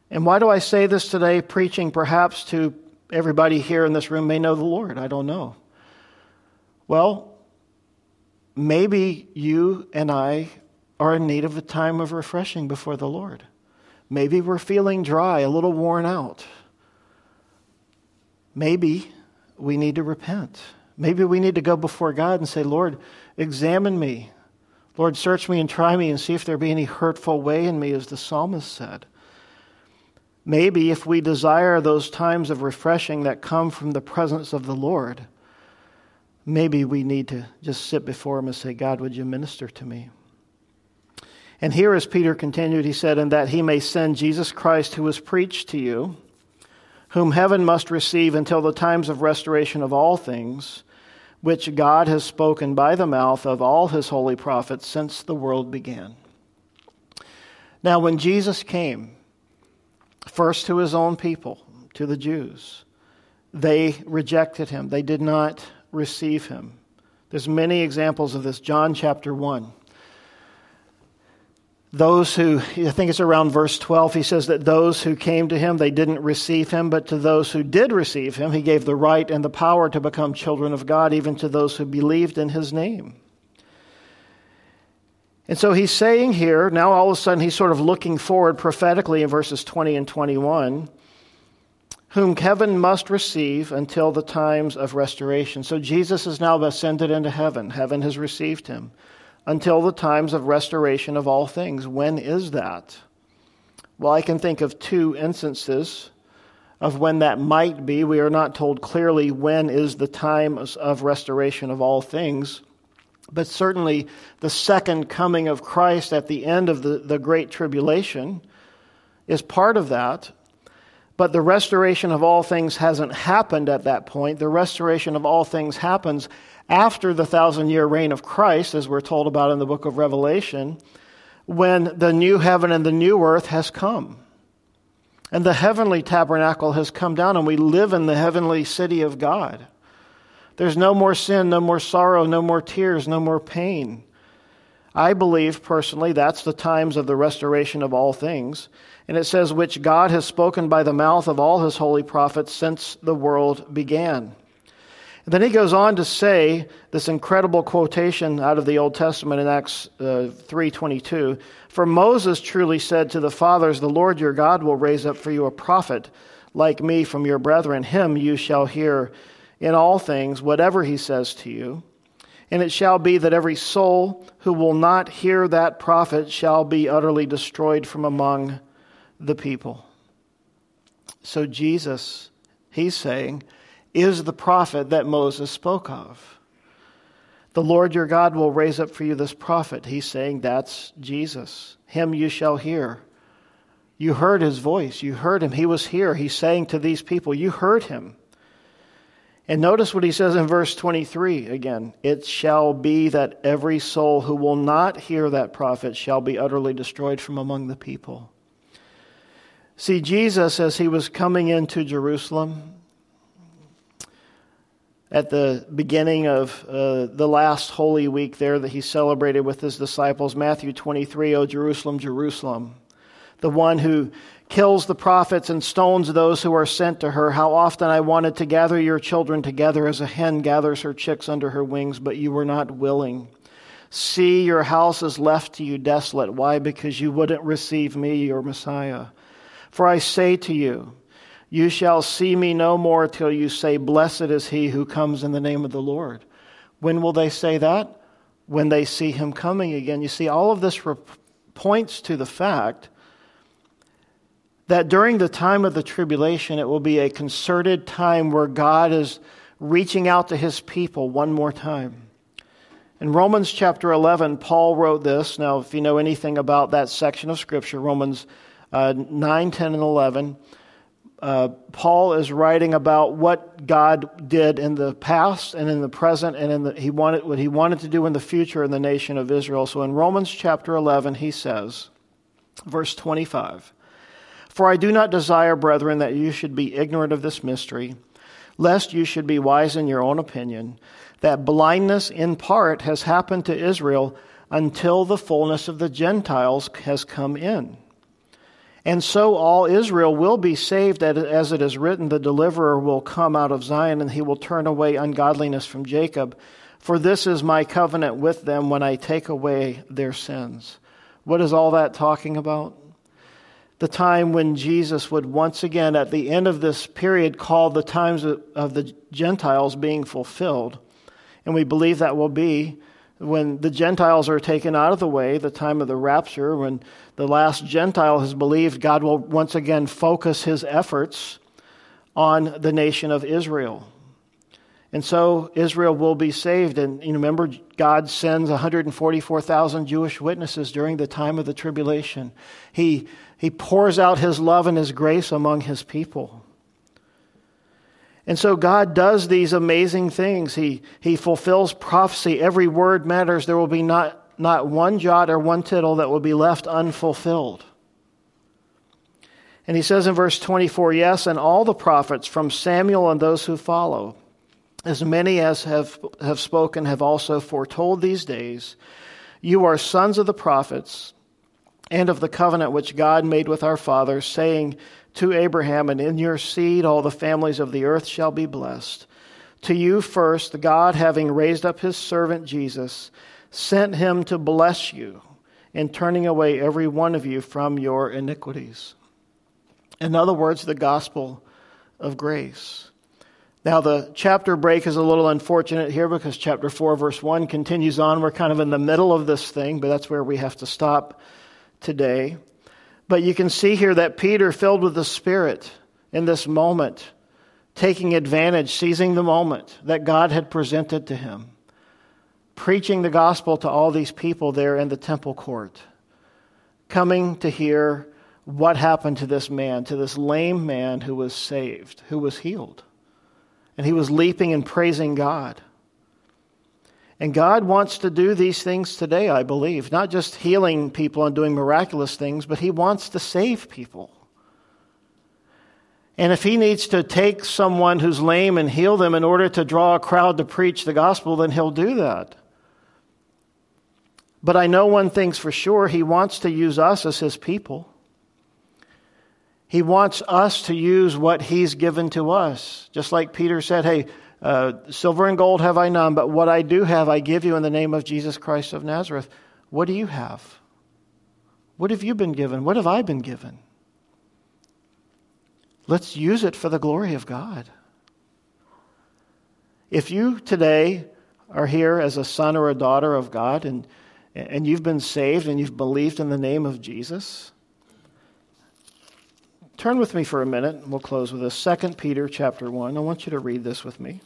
And why do I say this today, preaching perhaps to everybody here in this room may know the Lord? I don't know. Well, maybe you and I are in need of a time of refreshing before the Lord. Maybe we're feeling dry, a little worn out. Maybe we need to repent. Maybe we need to go before God and say, Lord, examine me. Lord, search me and try me and see if there be any hurtful way in me, as the psalmist said. Maybe if we desire those times of refreshing that come from the presence of the Lord, maybe we need to just sit before Him and say, God, would you minister to me? And here, as Peter continued, he said, And that he may send Jesus Christ, who was preached to you, whom heaven must receive until the times of restoration of all things, which God has spoken by the mouth of all his holy prophets since the world began. Now, when Jesus came, first to his own people, to the Jews, they rejected him. They did not receive him. There's many examples of this. John chapter 1 those who, I think it's around verse 12, he says that those who came to him, they didn't receive him, but to those who did receive him, he gave the right and the power to become children of God, even to those who believed in his name. And so he's saying here, now all of a sudden he's sort of looking forward prophetically in verses 20 and 21, whom heaven must receive until the times of restoration. So Jesus is now ascended into heaven. Heaven has received him until the times of restoration of all things. When is that? Well, I can think of two instances of when that might be. We are not told clearly when is the time of restoration of all things. But certainly, the second coming of Christ at the end of the, the Great Tribulation is part of that. But the restoration of all things hasn't happened at that point. The restoration of all things happens after the thousand year reign of Christ, as we're told about in the book of Revelation, when the new heaven and the new earth has come. And the heavenly tabernacle has come down, and we live in the heavenly city of God. There's no more sin, no more sorrow, no more tears, no more pain. I believe personally that's the times of the restoration of all things. And it says, which God has spoken by the mouth of all his holy prophets since the world began. And then he goes on to say this incredible quotation out of the Old Testament in Acts uh, 3:22, "For Moses truly said to the fathers, the Lord your God will raise up for you a prophet like me from your brethren; him you shall hear in all things whatever he says to you. And it shall be that every soul who will not hear that prophet shall be utterly destroyed from among the people." So Jesus, he's saying, is the prophet that Moses spoke of. The Lord your God will raise up for you this prophet. He's saying that's Jesus. Him you shall hear. You heard his voice. You heard him. He was here. He's saying to these people, You heard him. And notice what he says in verse 23 again It shall be that every soul who will not hear that prophet shall be utterly destroyed from among the people. See, Jesus, as he was coming into Jerusalem, at the beginning of uh, the last Holy Week there that he celebrated with his disciples. Matthew 23, O Jerusalem, Jerusalem, the one who kills the prophets and stones those who are sent to her. How often I wanted to gather your children together as a hen gathers her chicks under her wings, but you were not willing. See, your house is left to you desolate. Why? Because you wouldn't receive me, your Messiah. For I say to you, you shall see me no more till you say, Blessed is he who comes in the name of the Lord. When will they say that? When they see him coming again. You see, all of this re- points to the fact that during the time of the tribulation, it will be a concerted time where God is reaching out to his people one more time. In Romans chapter 11, Paul wrote this. Now, if you know anything about that section of Scripture, Romans uh, 9, 10, and 11, uh, Paul is writing about what God did in the past and in the present, and in the, he wanted, what he wanted to do in the future in the nation of Israel. So in Romans chapter 11, he says, verse 25, For I do not desire, brethren, that you should be ignorant of this mystery, lest you should be wise in your own opinion, that blindness in part has happened to Israel until the fullness of the Gentiles has come in. And so all Israel will be saved, as it is written, the deliverer will come out of Zion, and he will turn away ungodliness from Jacob. For this is my covenant with them when I take away their sins. What is all that talking about? The time when Jesus would once again, at the end of this period, call the times of the Gentiles being fulfilled. And we believe that will be when the Gentiles are taken out of the way, the time of the rapture, when the last Gentile has believed, God will once again focus his efforts on the nation of Israel. And so Israel will be saved. And you remember, God sends 144,000 Jewish witnesses during the time of the tribulation. He, he pours out his love and his grace among his people. And so God does these amazing things. He, he fulfills prophecy. Every word matters. There will be not, not one jot or one tittle that will be left unfulfilled. And he says in verse 24, Yes, and all the prophets from Samuel and those who follow, as many as have, have spoken, have also foretold these days. You are sons of the prophets and of the covenant which God made with our fathers, saying, to Abraham, and in your seed all the families of the earth shall be blessed. To you first, God, having raised up his servant Jesus, sent him to bless you in turning away every one of you from your iniquities. In other words, the gospel of grace. Now, the chapter break is a little unfortunate here because chapter 4, verse 1 continues on. We're kind of in the middle of this thing, but that's where we have to stop today. But you can see here that Peter, filled with the Spirit in this moment, taking advantage, seizing the moment that God had presented to him, preaching the gospel to all these people there in the temple court, coming to hear what happened to this man, to this lame man who was saved, who was healed. And he was leaping and praising God. And God wants to do these things today, I believe. Not just healing people and doing miraculous things, but He wants to save people. And if He needs to take someone who's lame and heal them in order to draw a crowd to preach the gospel, then He'll do that. But I know one thing's for sure He wants to use us as His people. He wants us to use what He's given to us. Just like Peter said, hey, uh, silver and gold have I none, but what I do have I give you in the name of Jesus Christ of Nazareth. What do you have? What have you been given? What have I been given? Let's use it for the glory of God. If you today are here as a son or a daughter of God and, and you've been saved and you've believed in the name of Jesus, Turn with me for a minute, and we'll close with this. 2 Peter chapter 1. I want you to read this with me.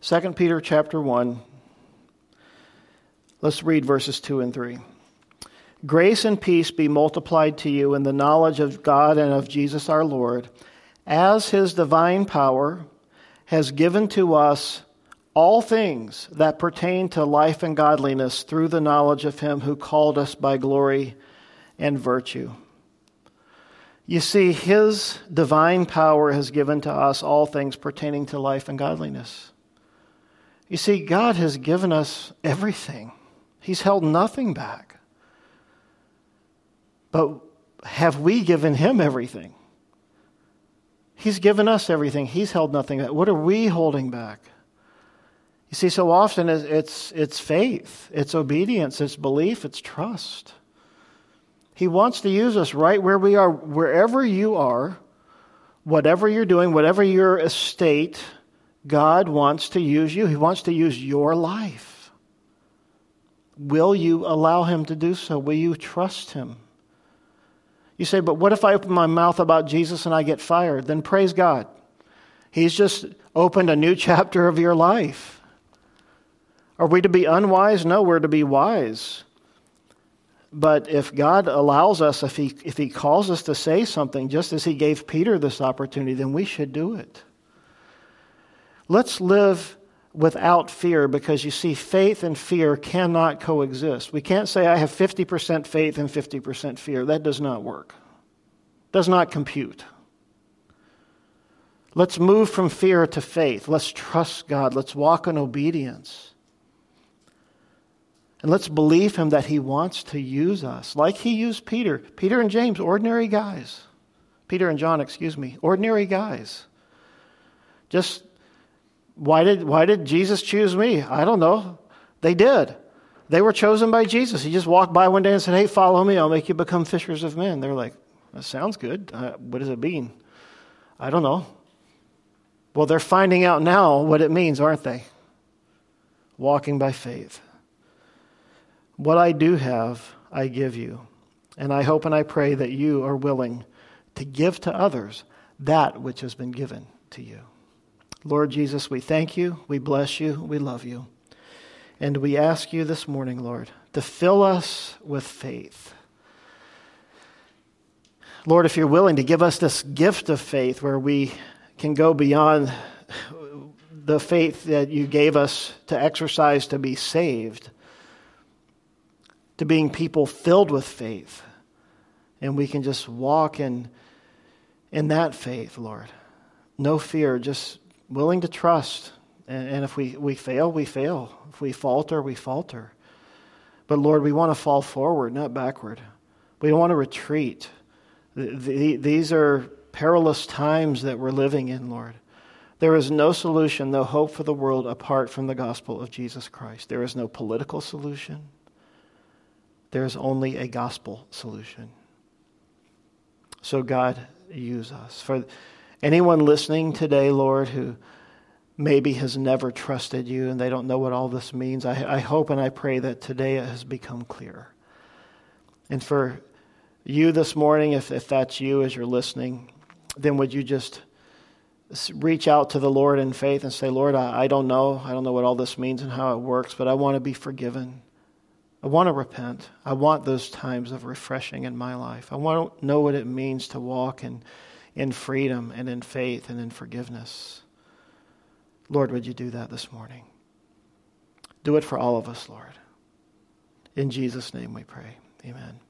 Second Peter chapter 1. Let's read verses 2 and 3. Grace and peace be multiplied to you in the knowledge of God and of Jesus our Lord, as his divine power has given to us all things that pertain to life and godliness through the knowledge of him who called us by glory and virtue. You see, his divine power has given to us all things pertaining to life and godliness. You see, God has given us everything, He's held nothing back. But have we given Him everything? He's given us everything, He's held nothing back. What are we holding back? You see, so often it's, it's faith, it's obedience, it's belief, it's trust. He wants to use us right where we are, wherever you are, whatever you're doing, whatever your estate, God wants to use you. He wants to use your life. Will you allow Him to do so? Will you trust Him? You say, but what if I open my mouth about Jesus and I get fired? Then praise God. He's just opened a new chapter of your life. Are we to be unwise? No, we're to be wise. But if God allows us, if he, if he calls us to say something, just as He gave Peter this opportunity, then we should do it. Let's live without fear because you see, faith and fear cannot coexist. We can't say, I have 50% faith and 50% fear. That does not work, does not compute. Let's move from fear to faith. Let's trust God. Let's walk in obedience. And let's believe him that he wants to use us, like he used Peter. Peter and James, ordinary guys. Peter and John, excuse me, ordinary guys. Just why did, why did Jesus choose me? I don't know. They did. They were chosen by Jesus. He just walked by one day and said, Hey, follow me. I'll make you become fishers of men. They're like, That sounds good. Uh, what does it mean? I don't know. Well, they're finding out now what it means, aren't they? Walking by faith. What I do have, I give you. And I hope and I pray that you are willing to give to others that which has been given to you. Lord Jesus, we thank you, we bless you, we love you. And we ask you this morning, Lord, to fill us with faith. Lord, if you're willing to give us this gift of faith where we can go beyond the faith that you gave us to exercise to be saved to being people filled with faith. And we can just walk in, in that faith, Lord. No fear, just willing to trust. And, and if we, we fail, we fail. If we falter, we falter. But Lord, we want to fall forward, not backward. We don't want to retreat. The, the, these are perilous times that we're living in, Lord. There is no solution, no hope for the world apart from the gospel of Jesus Christ. There is no political solution there is only a gospel solution. So, God, use us. For anyone listening today, Lord, who maybe has never trusted you and they don't know what all this means, I, I hope and I pray that today it has become clear. And for you this morning, if, if that's you as you're listening, then would you just reach out to the Lord in faith and say, Lord, I, I don't know. I don't know what all this means and how it works, but I want to be forgiven. I want to repent. I want those times of refreshing in my life. I want to know what it means to walk in, in freedom and in faith and in forgiveness. Lord, would you do that this morning? Do it for all of us, Lord. In Jesus' name we pray. Amen.